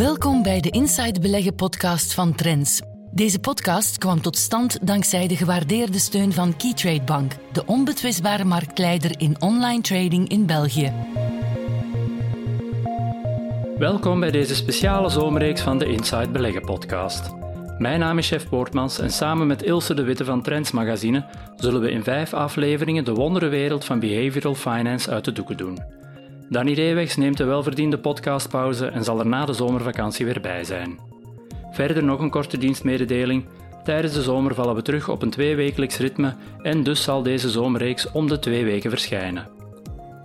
Welkom bij de Inside Beleggen podcast van Trends. Deze podcast kwam tot stand dankzij de gewaardeerde steun van Keytrade Bank, de onbetwistbare marktleider in online trading in België. Welkom bij deze speciale zomerreeks van de Inside Beleggen podcast. Mijn naam is Chef Poortmans en samen met Ilse de Witte van Trends Magazine zullen we in vijf afleveringen de wonderenwereld van behavioral finance uit de doeken doen. Danny Reewegs neemt de welverdiende podcastpauze en zal er na de zomervakantie weer bij zijn. Verder nog een korte dienstmededeling. Tijdens de zomer vallen we terug op een tweewekelijks ritme en dus zal deze zomerreeks om de twee weken verschijnen.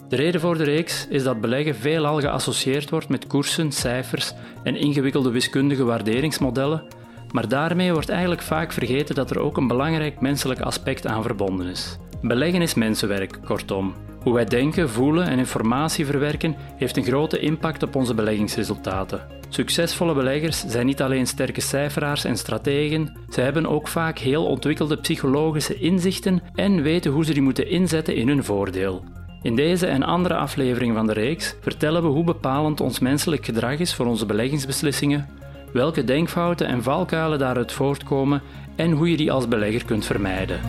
De reden voor de reeks is dat beleggen veelal geassocieerd wordt met koersen, cijfers en ingewikkelde wiskundige waarderingsmodellen, maar daarmee wordt eigenlijk vaak vergeten dat er ook een belangrijk menselijk aspect aan verbonden is. Beleggen is mensenwerk, kortom. Hoe wij denken, voelen en informatie verwerken heeft een grote impact op onze beleggingsresultaten. Succesvolle beleggers zijn niet alleen sterke cijferaars en strategen, ze hebben ook vaak heel ontwikkelde psychologische inzichten en weten hoe ze die moeten inzetten in hun voordeel. In deze en andere afleveringen van de reeks vertellen we hoe bepalend ons menselijk gedrag is voor onze beleggingsbeslissingen, welke denkfouten en valkuilen daaruit voortkomen en hoe je die als belegger kunt vermijden.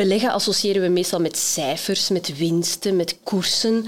Beleggen associëren we meestal met cijfers, met winsten, met koersen.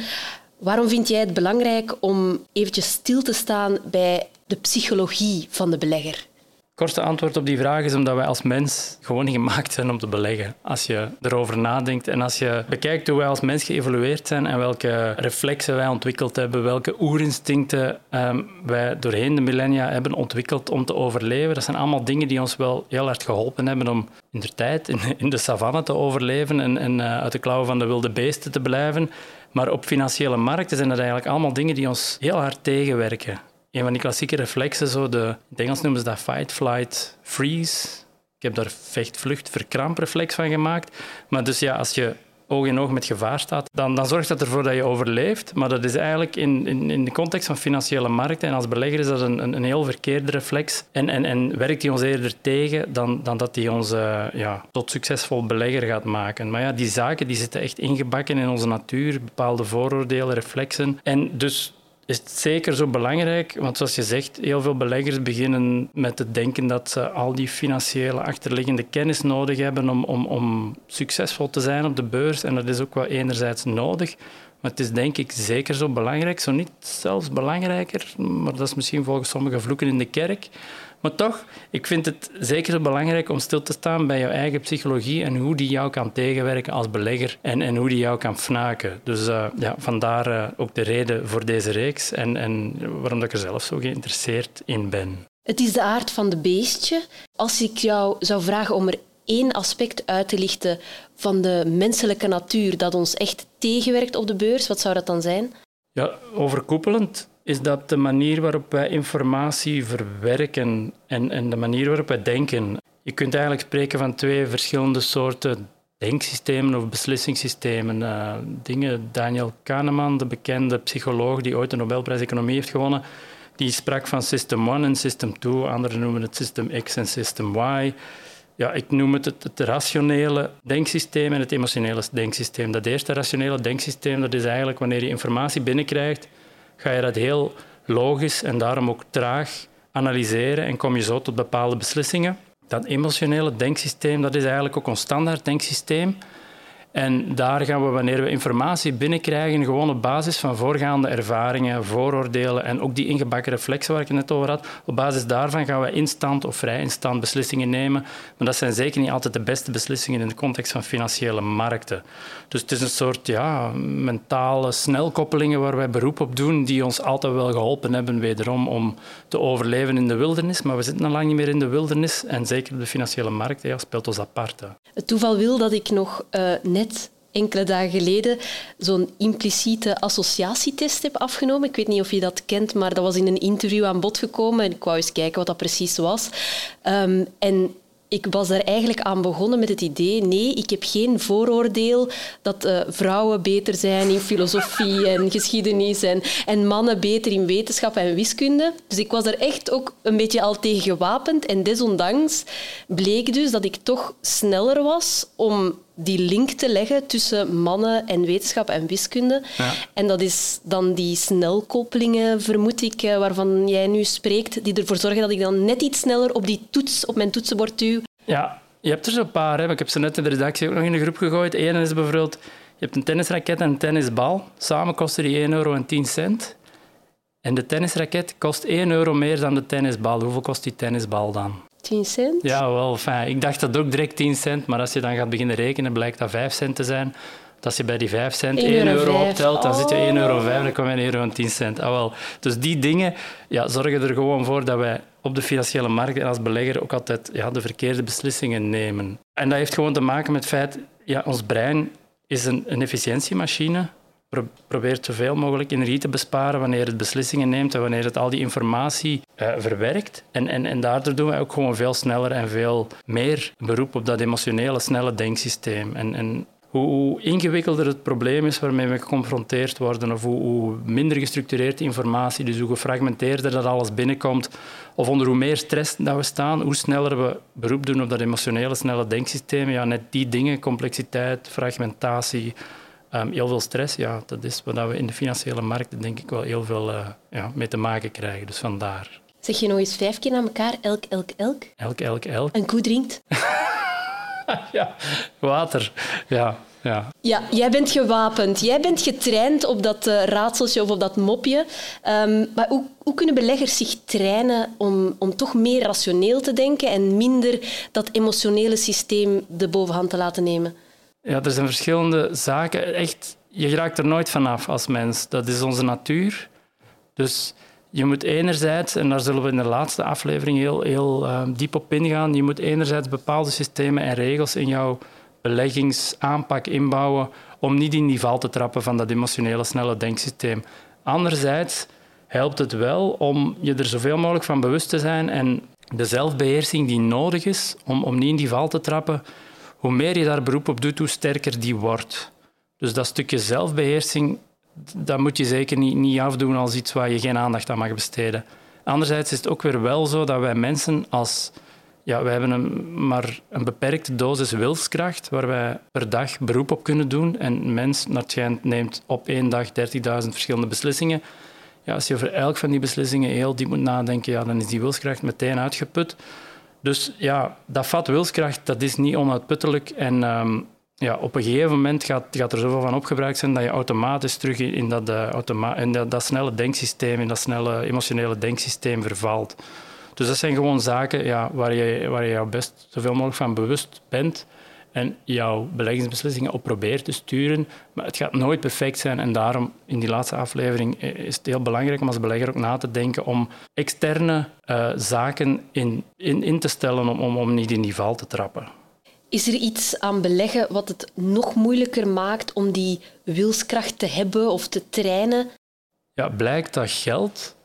Waarom vind jij het belangrijk om eventjes stil te staan bij de psychologie van de belegger? Korte antwoord op die vraag is omdat wij als mens gewoon niet gemaakt zijn om te beleggen. Als je erover nadenkt en als je bekijkt hoe wij als mens geëvolueerd zijn en welke reflexen wij ontwikkeld hebben, welke oerinstincten um, wij doorheen de millennia hebben ontwikkeld om te overleven, dat zijn allemaal dingen die ons wel heel hard geholpen hebben om in de tijd in, de savanne te overleven en, uh, uit de klauwen van de wilde beesten te blijven. Maar op financiële markten zijn dat eigenlijk allemaal dingen die ons heel hard tegenwerken een van die klassieke reflexen, zo de, in het Engels noemen ze dat fight, flight, freeze. Ik heb daar vecht, vlucht, verkrampreflex van gemaakt. Maar dus ja, als je oog in oog met gevaar staat, dan, dan zorgt dat ervoor dat je overleeft. Maar dat is eigenlijk in, in, in de context van financiële markten en als belegger is dat een, een, een heel verkeerde reflex. En, en, en werkt die ons eerder tegen dan, dan dat die ons uh, ja, tot succesvol belegger gaat maken. Maar ja, die zaken die zitten echt ingebakken in onze natuur, bepaalde vooroordelen, reflexen. En dus is het zeker zo belangrijk, want zoals je zegt, heel veel beleggers beginnen met te denken dat ze al die financiële achterliggende kennis nodig hebben om, om, om succesvol te zijn op de beurs. En dat is ook wel enerzijds nodig, maar het is denk ik zeker zo belangrijk, zo niet zelfs belangrijker, maar dat is misschien volgens sommige vloeken in de kerk, maar toch, ik vind het zeker belangrijk om stil te staan bij jouw eigen psychologie en hoe die jou kan tegenwerken als belegger en, en hoe die jou kan fnaken. Dus uh, ja, vandaar uh, ook de reden voor deze reeks en, en waarom ik er zelf zo geïnteresseerd in ben. Het is de aard van de beestje. Als ik jou zou vragen om er één aspect uit te lichten van de menselijke natuur dat ons echt tegenwerkt op de beurs, wat zou dat dan zijn? Ja, overkoepelend is dat de manier waarop wij informatie verwerken en, en de manier waarop wij denken. Je kunt eigenlijk spreken van twee verschillende soorten denksystemen of beslissingssystemen. Uh, dingen, Daniel Kahneman, de bekende psycholoog die ooit de Nobelprijs Economie heeft gewonnen, die sprak van System 1 en System 2. Anderen noemen het System X en System Y. Ja, ik noem het, het rationele denksysteem en het emotionele denksysteem. Dat eerste rationele denksysteem dat is eigenlijk wanneer je informatie binnenkrijgt, ga je dat heel logisch en daarom ook traag analyseren en kom je zo tot bepaalde beslissingen. Dat emotionele denksysteem dat is eigenlijk ook ons standaard denksysteem. En daar gaan we, wanneer we informatie binnenkrijgen, gewoon op basis van voorgaande ervaringen, vooroordelen en ook die ingebakken reflexen waar ik het net over had, op basis daarvan gaan we instant of vrij instant beslissingen nemen. Maar dat zijn zeker niet altijd de beste beslissingen in de context van financiële markten. Dus het is een soort ja, mentale snelkoppelingen waar wij beroep op doen, die ons altijd wel geholpen hebben, wederom, om te overleven in de wildernis. Maar we zitten al lang niet meer in de wildernis en zeker de financiële markt speelt ons apart. Het toeval wil dat ik nog uh, net enkele dagen geleden zo'n impliciete associatietest heb afgenomen. Ik weet niet of je dat kent, maar dat was in een interview aan bod gekomen. En ik wou eens kijken wat dat precies was. Um, en ik was daar eigenlijk aan begonnen met het idee, nee, ik heb geen vooroordeel dat uh, vrouwen beter zijn in filosofie en geschiedenis en, en mannen beter in wetenschap en wiskunde. Dus ik was er echt ook een beetje al tegen gewapend. En desondanks bleek dus dat ik toch sneller was om die link te leggen tussen mannen en wetenschap en wiskunde. Ja. En dat is dan die snelkoppelingen, vermoed ik, eh, waarvan jij nu spreekt, die ervoor zorgen dat ik dan net iets sneller op die toets op mijn toetsenbord duw. Ja, je hebt er zo'n paar. Hè. Ik heb ze net in de redactie ook nog in de groep gegooid. Eén is bijvoorbeeld, je hebt een tennisraket en een tennisbal. Samen kosten die 1 euro en 10 cent. En de tennisraket kost 1 euro meer dan de tennisbal. Hoeveel kost die tennisbal dan? 10 cent? Ja, wel, fijn. Ik dacht dat ook direct 10 cent, maar als je dan gaat beginnen rekenen, blijkt dat 5 cent te zijn. Als je bij die 5 cent 1 1 euro optelt, dan zit je 1 euro Oh. 5, dan kom je 1 euro en 10 cent. Ah, wel. Dus die dingen ja, zorgen er gewoon voor dat wij op de financiële markt en als belegger ook altijd ja, de verkeerde beslissingen nemen. En dat heeft gewoon te maken met het feit, ja, ons brein is een, een efficiëntiemachine. Pro- probeert zoveel mogelijk energie te besparen wanneer het beslissingen neemt en wanneer het al die informatie eh, verwerkt. En, en, en daardoor doen wij ook gewoon veel sneller en veel meer beroep op dat emotionele, snelle denksysteem. En, en hoe, ingewikkelder het probleem is waarmee we geconfronteerd worden, of hoe, minder gestructureerd informatie, dus hoe gefragmenteerder dat alles binnenkomt, of onder hoe meer stress dat we staan, hoe sneller we beroep doen op dat emotionele, snelle denksysteem. Ja, net die dingen, complexiteit, fragmentatie, ehm, heel veel stress, ja, dat is wat we in de financiële markten denk ik wel heel veel eh, ja, mee te maken krijgen. Dus vandaar. Zeg je nog eens vijf keer aan elkaar, elk, elk, elk. Elk, elk, elk. Een koe drinkt. Ja, water. Ja, ja. Ja, jij bent gewapend. Jij bent getraind op dat eh, raadseltje of op dat mopje. Ehm, maar hoe, hoe kunnen beleggers zich trainen om, om toch meer rationeel te denken en minder dat emotionele systeem de bovenhand te laten nemen? Ja, er zijn verschillende zaken. Echt, je raakt er nooit vanaf als mens. Dat is onze natuur. Dus je moet enerzijds, en daar zullen we in de laatste aflevering heel, heel eh, diep op ingaan, je moet enerzijds bepaalde systemen en regels in jouw beleggingsaanpak inbouwen om niet in die val te trappen van dat emotionele snelle denksysteem. Anderzijds helpt het wel om je er zoveel mogelijk van bewust te zijn en de zelfbeheersing die nodig is om, om niet in die val te trappen, hoe meer je daar beroep op doet, hoe sterker die wordt. Dus dat stukje zelfbeheersing, dat moet je zeker niet, niet afdoen als iets waar je geen aandacht aan mag besteden. Anderzijds is het ook weer wel zo dat wij mensen als... Ja, wij hebben een, maar een beperkte dosis wilskracht waar wij per dag beroep op kunnen doen. En mens, neemt op één dag 30.000 verschillende beslissingen. Ja, als je over elk van die beslissingen heel diep moet nadenken, ja, dan is die wilskracht meteen uitgeput. Dus ja, dat vat wilskracht, dat is niet onuitputtelijk. En ehm, ja, op een gegeven moment gaat, gaat er zoveel van opgebruikt zijn dat je automatisch terug in dat, eh, automa in dat, snelle denksysteem, in dat snelle emotionele denksysteem vervalt. Dus dat zijn gewoon zaken ja, waar, je, waar je best zoveel mogelijk van bewust bent en jouw beleggingsbeslissingen op probeert te sturen. Maar het gaat nooit perfect zijn en daarom in die laatste aflevering eh, is het heel belangrijk om als belegger ook na te denken om externe eh, zaken in, in, in te stellen om, om, om niet in die val te trappen. Is er iets aan beleggen wat het nog moeilijker maakt om die wilskracht te hebben of te trainen? Ja, blijkt dat geld,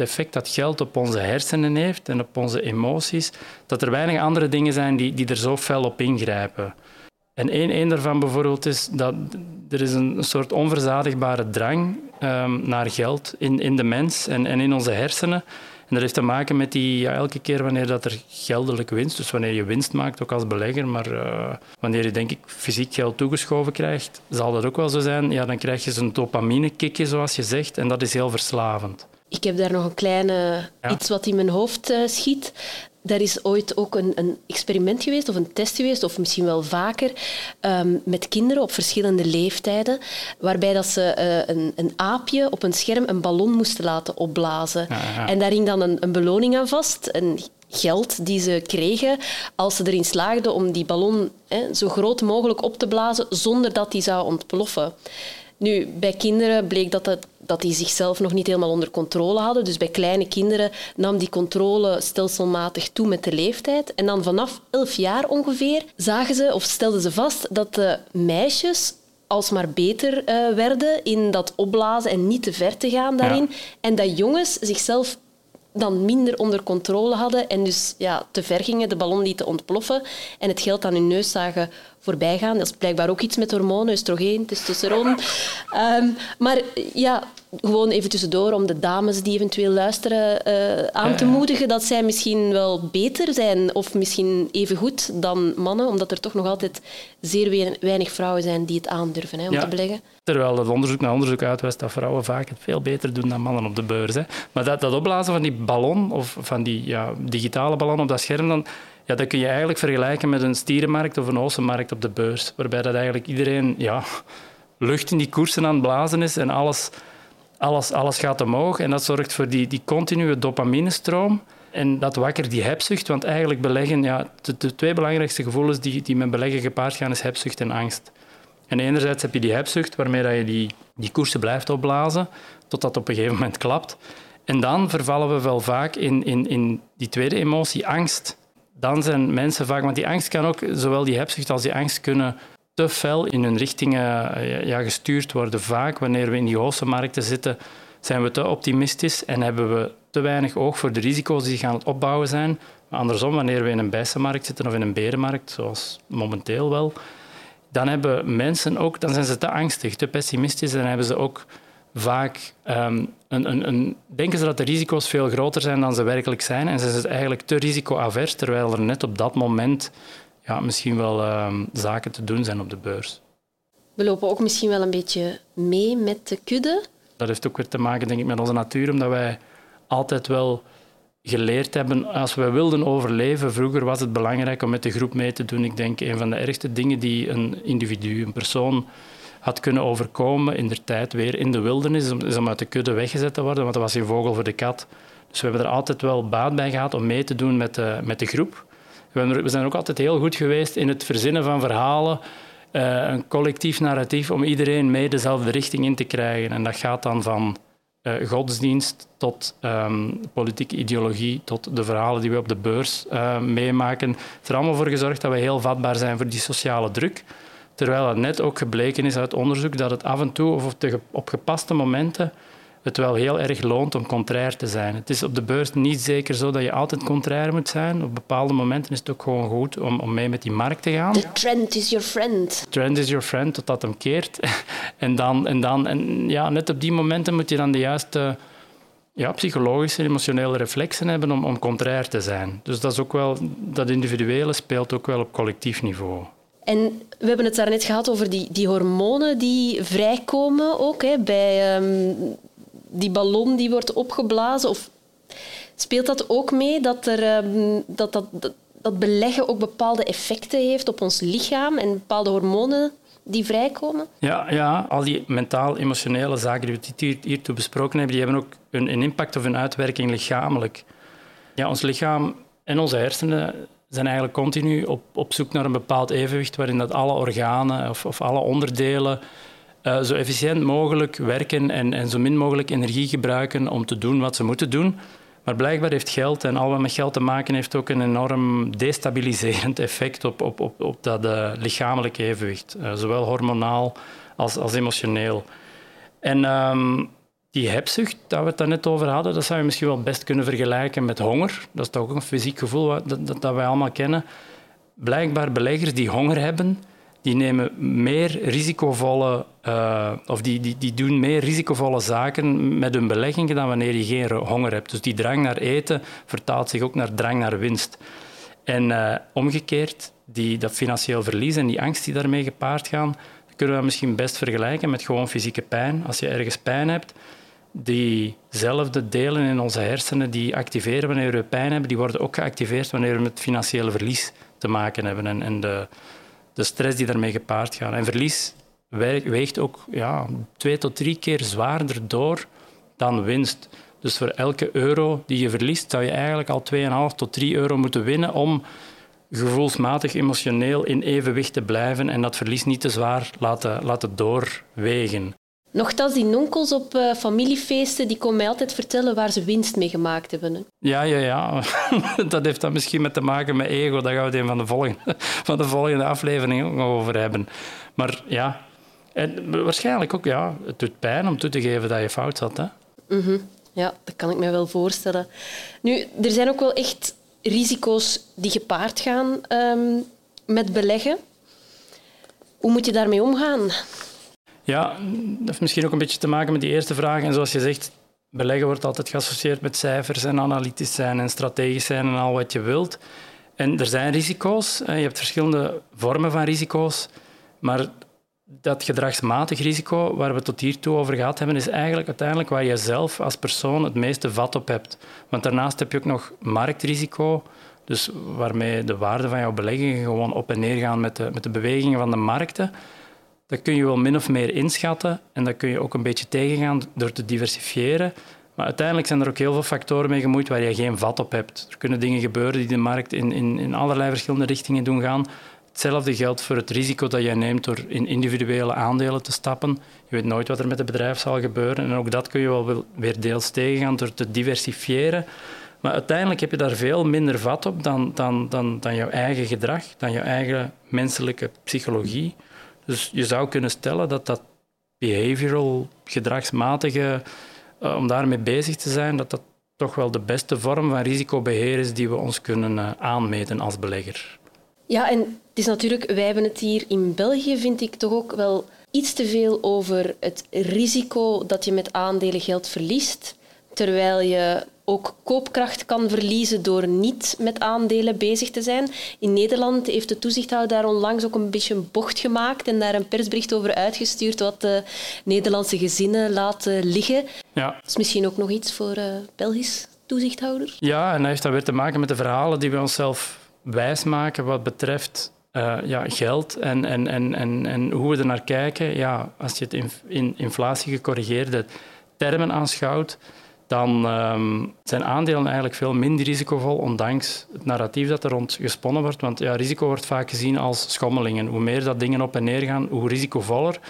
effect dat geld op onze hersenen heeft en op onze emoties, dat er weinig andere dingen zijn die, die er zo fel op ingrijpen. En één, één daarvan bijvoorbeeld is dat er is een, soort onverzadigbare drang um, naar geld in, in de mens en, en in onze hersenen. En dat heeft te maken met die, ja, elke keer wanneer dat er geldelijk winst, dus wanneer je winst maakt, ook als belegger, maar uh, wanneer je denk ik fysiek geld toegeschoven krijgt, zal dat ook wel zo zijn, ja, dan krijg je zo'n dopamine-kickje, zoals je zegt, en dat is heel verslavend. Ik heb daar nog een kleine ja. iets wat in mijn hoofd uh, schiet. Er is ooit ook een, een, experiment geweest, of een test geweest, of misschien wel vaker, um, met kinderen op verschillende leeftijden, waarbij dat ze uh, een, een, aapje op een scherm een ballon moesten laten opblazen. Ja, ja. En daar hing dan een, een beloning aan vast, een geld die ze kregen als ze erin slaagden om die ballon hè, zo groot mogelijk op te blazen zonder dat die zou ontploffen. Nu, bij kinderen bleek dat, het, dat die zichzelf nog niet helemaal onder controle hadden. Dus bij kleine kinderen nam die controle stelselmatig toe met de leeftijd. En dan vanaf elf jaar ongeveer zagen ze of stelden ze vast dat de meisjes alsmaar beter uh, werden in dat opblazen en niet te ver te gaan daarin. Ja. En dat jongens zichzelf dan minder onder controle hadden en dus ja, te ver gingen, de ballon lieten ontploffen en het geld aan hun neus zagen voorbij gaan. Dat is blijkbaar ook iets met hormonen, oestrogeen, testosteron. um, maar ja, gewoon even tussendoor om de dames die eventueel luisteren uh, aan te moedigen dat zij misschien wel beter zijn of misschien even goed dan mannen, omdat er toch nog altijd zeer weinig vrouwen zijn die het aandurven hè, om te beleggen. Terwijl het onderzoek naar onderzoek uitwijst dat vrouwen vaak het veel beter doen dan mannen op de beurs. Hè. Maar dat, dat opblazen van die ballon, of van die ja, digitale ballon op dat scherm, dan, ja, dat kun je eigenlijk vergelijken met een stierenmarkt of een ossenmarkt op de beurs. Waarbij dat eigenlijk iedereen ja, lucht in die koersen aan het blazen is en alles, alles, alles gaat omhoog. En dat zorgt voor die, die continue dopaminestroom. En dat wakker die hebzucht, want eigenlijk beleggen, ja, de, de, twee belangrijkste gevoelens die, die met beleggen gepaard gaan, is hebzucht en angst. En enerzijds heb je die hebzucht, waarmee dat je die, die koersen blijft opblazen, totdat op een gegeven moment klapt. En dan vervallen we wel vaak in, in, in die tweede emotie, angst. Dan zijn mensen vaak, want die angst kan ook, zowel die hebzucht als die angst kunnen te fel in hun richtingen eh, ja, gestuurd worden. Vaak wanneer we in die hoogste markten zitten, zijn we te optimistisch en hebben we te weinig oog voor de risico's die gaan opbouwen zijn. Maar andersom, wanneer we in een bijsenmarkt zitten of in een berenmarkt, zoals momenteel wel, dan hebben mensen ook, dan zijn ze te angstig, te pessimistisch en hebben ze ook vaak um, een, een, een, denken ze dat de risico's veel groter zijn dan ze werkelijk zijn en zijn ze eigenlijk te risicoavers, terwijl er net op dat moment ja, misschien wel um, zaken te doen zijn op de beurs. We lopen ook misschien wel een beetje mee met de kudde. Dat heeft ook weer te maken denk ik, met onze natuur, omdat wij altijd wel geleerd hebben. Als we wilden overleven, vroeger was het belangrijk om met de groep mee te doen. Ik denk een van de ergste dingen die een individu, een persoon had kunnen overkomen in de tijd weer in de wildernis, is om uit de kudde weggezet te worden, want dat was een vogel voor de kat. Dus we hebben er altijd wel baat bij gehad om mee te doen met de, met de groep. We zijn ook altijd heel goed geweest in het verzinnen van verhalen, uh, een collectief narratief om iedereen mee dezelfde richting in te krijgen. En dat gaat dan van uh, godsdienst tot um, politieke ideologie, tot de verhalen die we op de beurs uh, meemaken. Het is er allemaal voor gezorgd dat we heel vatbaar zijn voor die sociale druk. Terwijl het net ook gebleken is uit onderzoek dat het af en toe of op gepaste momenten het wel heel erg loont om contrair te zijn. Het is op de beurs niet zeker zo dat je altijd contrair moet zijn. Op bepaalde momenten is het ook gewoon goed om, om mee met die markt te gaan. The trend is your friend. Trend is your friend, totdat hem keert. en dan, en dan en ja, net op die momenten moet je dan de juiste ja, psychologische, emotionele reflexen hebben om, om contrair te zijn. Dus dat is ook wel, dat individuele speelt ook wel op collectief niveau. En we hebben het daarnet gehad over die, die hormonen die vrijkomen ook hè, bij um, die ballon die wordt opgeblazen? Of speelt dat ook mee dat, er, ehm, dat, dat, dat, beleggen ook bepaalde effecten heeft op ons lichaam en bepaalde hormonen die vrijkomen? Ja, ja al die mentaal-emotionele zaken die we hier, hiertoe besproken hebben, die hebben ook een, een impact of een uitwerking lichamelijk. Ja, ons lichaam en onze hersenen zijn eigenlijk continu op, op zoek naar een bepaald evenwicht waarin dat alle organen of, of alle onderdelen uh, zo efficiënt mogelijk werken en, en zo min mogelijk energie gebruiken om te doen wat ze moeten doen. Maar blijkbaar heeft geld en al wat met geld te maken heeft ook een enorm destabiliserend effect op, op, op, op dat uh, lichamelijke evenwicht, uh, zowel hormonaal als, als emotioneel. En um, die hebzucht, daar we het net over hadden, dat zou je misschien wel best kunnen vergelijken met honger. Dat is toch ook een fysiek gevoel dat, dat, dat wij allemaal kennen. Blijkbaar beleggers die honger hebben, die nemen meer risicovolle, uh, of die, die, die doen meer risicovolle zaken met hun beleggingen dan wanneer je geen honger hebt. Dus die drang naar eten vertaalt zich ook naar drang naar winst. En uh, omgekeerd, die, dat financieel verlies en die angst die daarmee gepaard gaan, kunnen we misschien best vergelijken met gewoon fysieke pijn. Als je ergens pijn hebt, diezelfde delen in onze hersenen die activeren wanneer we pijn hebben, die worden ook geactiveerd wanneer we met financiële verlies te maken hebben. En, en de, de stress die daarmee gepaard gaat. En verlies weegt ook ja, twee tot drie keer zwaarder door dan winst. Dus voor elke euro die je verliest, zou je eigenlijk al 2,5 tot 3 euro moeten winnen om gevoelsmatig, emotioneel in evenwicht te blijven en dat verlies niet te zwaar laten, laten doorwegen. Nochtans, die onkels op uh, familiefeesten, die komen mij altijd vertellen waar ze winst mee gemaakt hebben. Ja, ja, ja. dat heeft dan misschien met te maken met ego. Daar gaan we het in van de volgende, van de volgende aflevering ook nog over hebben. Maar ja, en waarschijnlijk ook, ja, het doet pijn om toe te geven dat je fout zat. Hè? Mm Ja, dat kan ik me wel voorstellen. Nu, er zijn ook wel echt risico's die gepaard gaan um, met beleggen. Hoe moet je daarmee omgaan? Ja, dat heeft misschien ook een beetje te maken met die eerste vraag. En zoals je zegt, beleggen wordt altijd geassocieerd met cijfers en analytisch zijn en strategisch zijn en al wat je wilt. En er zijn risico's. Je hebt verschillende vormen van risico's. Maar dat gedragsmatig risico waar we tot hiertoe over gehad hebben, is eigenlijk uiteindelijk waar je zelf als persoon het meeste vat op hebt. Want daarnaast heb je ook nog marktrisico, dus waarmee de waarde van jouw beleggingen gewoon op en neer gaan met de, met de bewegingen van de markten. Dat kun je wel min of meer inschatten en dat kun je ook een beetje tegengaan door te diversifiëren. Maar uiteindelijk zijn er ook heel veel factoren mee gemoeid waar je geen vat op hebt. Er kunnen dingen gebeuren die de markt in, in, in allerlei verschillende richtingen doen gaan. Hetzelfde geldt voor het risico dat je neemt door in individuele aandelen te stappen. Je weet nooit wat er met het bedrijf zal gebeuren. En ook dat kun je wel weer deels tegengaan door te diversifiëren. Maar uiteindelijk heb je daar veel minder vat op dan, dan, dan, dan jouw eigen gedrag, dan jouw eigen menselijke psychologie. Dus je zou kunnen stellen dat dat behavioral, gedragsmatige, uh, om daarmee bezig te zijn, dat dat toch wel de beste vorm van risicobeheer is die we ons kunnen uh, aanmeten als belegger. Ja, en het is natuurlijk, wij hebben het hier in België, vind ik toch ook wel iets te veel over het risico dat je met aandelen geld verliest, terwijl je ook koopkracht kan verliezen door niet met aandelen bezig te zijn. In Nederland heeft de toezichthouder daar onlangs ook een beetje een bocht gemaakt en daar een persbericht over uitgestuurd wat de Nederlandse gezinnen laten liggen. Ja. Dat is misschien ook nog iets voor uh, Belgisch toezichthouder. Ja, en dat heeft dat weer te maken met de verhalen die we onszelf wijsmaken wat betreft uh, ja, geld en, en, en, en, en hoe we er naar kijken. Ja, als je het in, in inflatie gecorrigeerde termen aanschouwt, dan um, zijn aandelen eigenlijk veel minder risicovol, ondanks het narratief dat er rond gesponnen wordt. Want ja, risico wordt vaak gezien als schommelingen. Hoe meer dat dingen op en neer gaan, hoe risicovoller.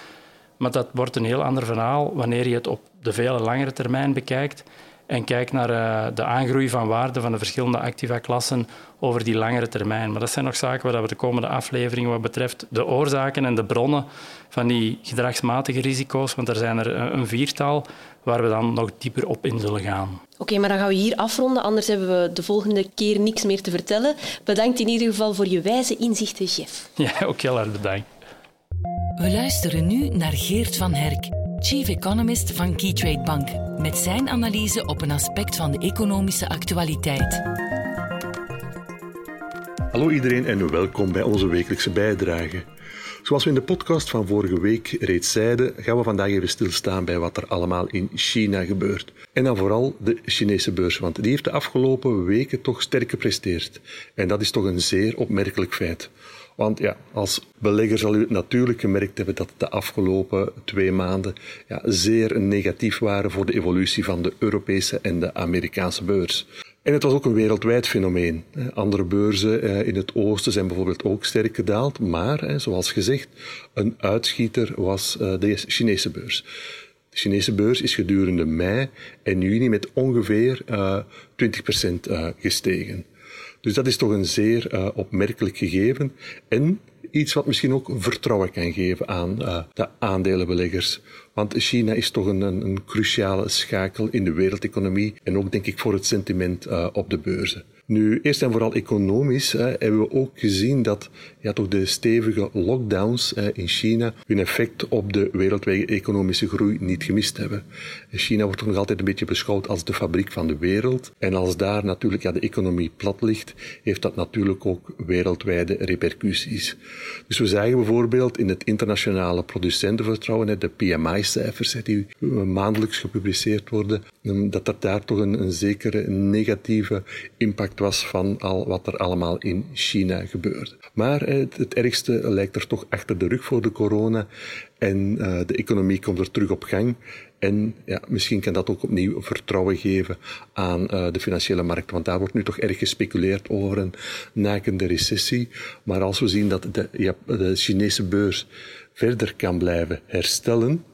Maar dat wordt een heel ander verhaal wanneer je het op de vele langere termijn bekijkt en kijkt naar uh, de aangroei van waarde van de verschillende activa-klassen over die langere termijn. Maar dat zijn nog zaken waar we de komende afleveringen wat betreft de oorzaken en de bronnen van die gedragsmatige risico's, want er zijn er een viertal waar we dan nog dieper op in zullen gaan. Oké, maar dan gaan we hier afronden, anders hebben we de volgende keer niks meer te vertellen. Bedankt in ieder geval voor je wijze inzichten, Jeff. Ja, ook heel erg bedankt. We luisteren nu naar Geert van Herk, Chief Economist van Keytrade Bank, met zijn analyse op een aspect van de economische actualiteit. Hallo iedereen en welkom bij onze wekelijkse bijdrage. Zoals we in de podcast van vorige week reeds zeiden, gaan we vandaag even stilstaan bij wat er allemaal in China gebeurt. En dan vooral de Chinese beurs, want die heeft de afgelopen weken toch sterk gepresteerd. En dat is toch een zeer opmerkelijk feit. Want ja, als belegger zal u natuurlijk gemerkt hebben dat de afgelopen twee maanden ja, zeer negatief waren voor de evolutie van de Europese en de Amerikaanse beurs. En het was ook een wereldwijd fenomeen. Andere beurzen eh, in het oosten zijn bijvoorbeeld ook sterk gedaald, maar zoals gezegd, een uitschieter was eh, de Chinese beurs. De Chinese beurs is gedurende mei en juni met ongeveer 20% eh, gestegen. Dus dat is toch een zeer opmerkelijk gegeven en iets wat misschien ook vertrouwen kan geven aan de aandelenbeleggers. Want China is toch een, een, cruciale schakel in de wereldeconomie en ook denk ik voor het sentiment uh, op de beurzen. Nu, eerst en vooral economisch hè, hebben we ook gezien dat ja, toch de stevige lockdowns in China hun effect op de wereldwijde economische groei niet gemist hebben. China wordt nog altijd een beetje beschouwd als de fabriek van de wereld. En als daar natuurlijk ja, de economie plat ligt, heeft dat natuurlijk ook wereldwijde repercussies. Dus we zagen bijvoorbeeld in het internationale producentenvertrouwen, de PMI-cijfers die maandelijks gepubliceerd worden, dat er daar toch een, een zekere negatieve impact was van al wat er allemaal in China gebeurde. Maar het, ergste lijkt er toch achter de rug voor de corona en uh, de economie komt er terug op gang. En ja, misschien kan dat ook opnieuw vertrouwen geven aan uh, de financiële markt. Want daar wordt nu toch erg gespeculeerd over een nakende recessie. Maar als we zien dat de, de Chinese beurs verder kan blijven herstellen,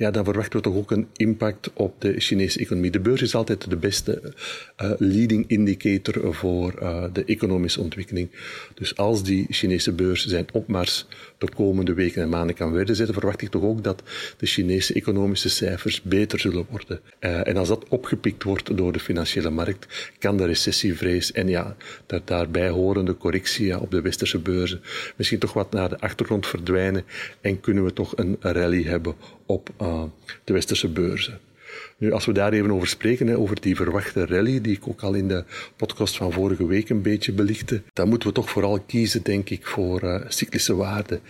ja, dan verwachten we toch ook een impact op de Chinese economie. De beurs is altijd de beste uh, leading indicator voor uh, de economische ontwikkeling. Dus als die Chinese beurs zijn opmars de komende weken en maanden kan verder verwacht ik toch ook dat de Chinese economische cijfers beter zullen worden. Uh, en als dat opgepikt wordt door de financiële markt, kan de recessievrees en ja, de daarbij horende correctie op de westerse beurzen misschien toch wat naar de achtergrond verdwijnen en kunnen we toch een rally hebben op de westerse beurzen. Nu, als we daar even over spreken, hè, over die verwachte rally, die ik ook al in de podcast van vorige week een beetje belichtte, dan moeten we toch vooral kiezen, denk ik, voor uh, cyclische waarden.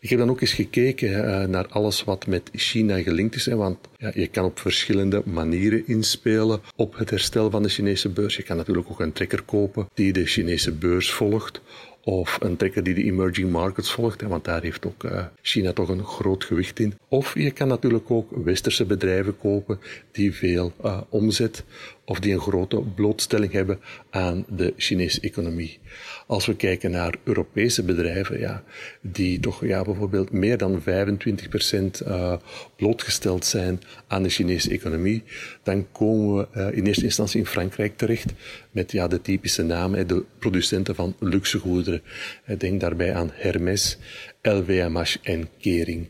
Ik heb dan ook eens gekeken uh, naar alles wat met China gelinkt is, hè, want ja, je kan op verschillende manieren inspelen op het herstel van de Chinese beurs. Je kan natuurlijk ook een trekker kopen die de Chinese beurs volgt, of een trekker die de emerging markets volgt, want daar heeft ook uh, China toch een groot gewicht in. Of je kan natuurlijk ook westerse bedrijven kopen die veel uh, omzet of die een grote blootstelling hebben aan de Chinese economie. Als we kijken naar Europese bedrijven, ja, die toch ja, bijvoorbeeld meer dan 25% uh, blootgesteld zijn aan de Chinese economie, dan komen we uh, in eerste instantie in Frankrijk terecht met ja, de typische namen, de producenten van luxegoederen. Denk daarbij aan Hermes, LVMH en Kering.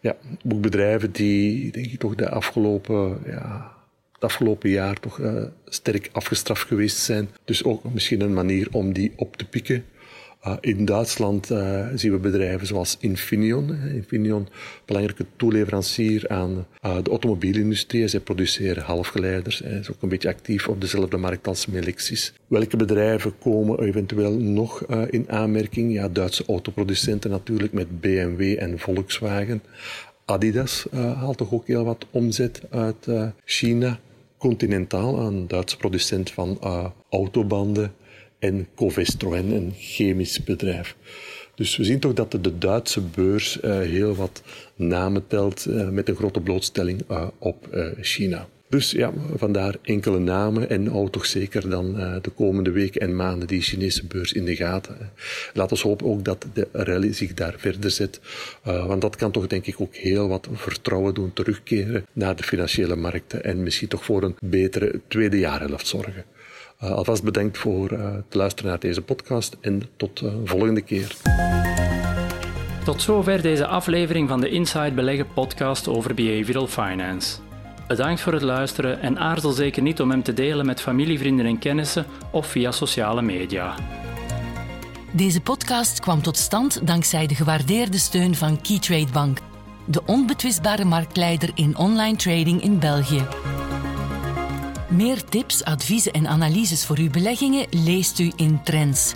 Ja, ook bedrijven die, denk ik, toch de afgelopen ja, het afgelopen jaar toch uh, sterk afgestraft geweest zijn. Dus ook misschien een manier om die op te pikken. Uh, in Duitsland uh, zien we bedrijven zoals Infineon. Infineon, belangrijke toeleverancier aan de automobielindustrie. Zij produceren halfgeleiders. Hij is ook een beetje actief op dezelfde markt als Melexis. Welke bedrijven komen eventueel nog in aanmerking? Ja, Duitse autoproducenten natuurlijk met BMW en Volkswagen. Adidas haalt toch ook heel wat omzet uit China. Continental, een Duitse producent van uh, autobanden, en Covestro, een chemisch bedrijf. Dus we zien toch dat de Duitse beurs uh, heel wat namen telt uh, met een grote blootstelling op China. Dus ja, vandaar enkele namen en hou toch zeker dan uh, de komende weken en maanden die Chinese beurs in de gaten. Laat ons hopen ook dat de rally zich daar verder zet, uh, want dat kan toch denk ik ook heel wat vertrouwen doen terugkeren naar de financiële markten en misschien toch voor een betere tweede jaarhelft zorgen. Uh, alvast bedankt voor het luisteren naar deze podcast en tot de volgende keer. Tot zover deze aflevering van de Inside Beleggen podcast over behavioral finance. Bedankt voor het luisteren en aarzel zeker niet om hem te delen met familie, vrienden en kennissen of via sociale media. Deze podcast kwam tot stand dankzij de gewaardeerde steun van Keytrade Bank, de onbetwistbare marktleider in online trading in België. Meer tips, adviezen en analyses voor uw beleggingen leest u in Trends